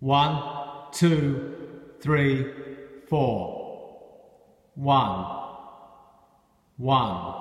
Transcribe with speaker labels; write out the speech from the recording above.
Speaker 1: One, two, three, four. One, one.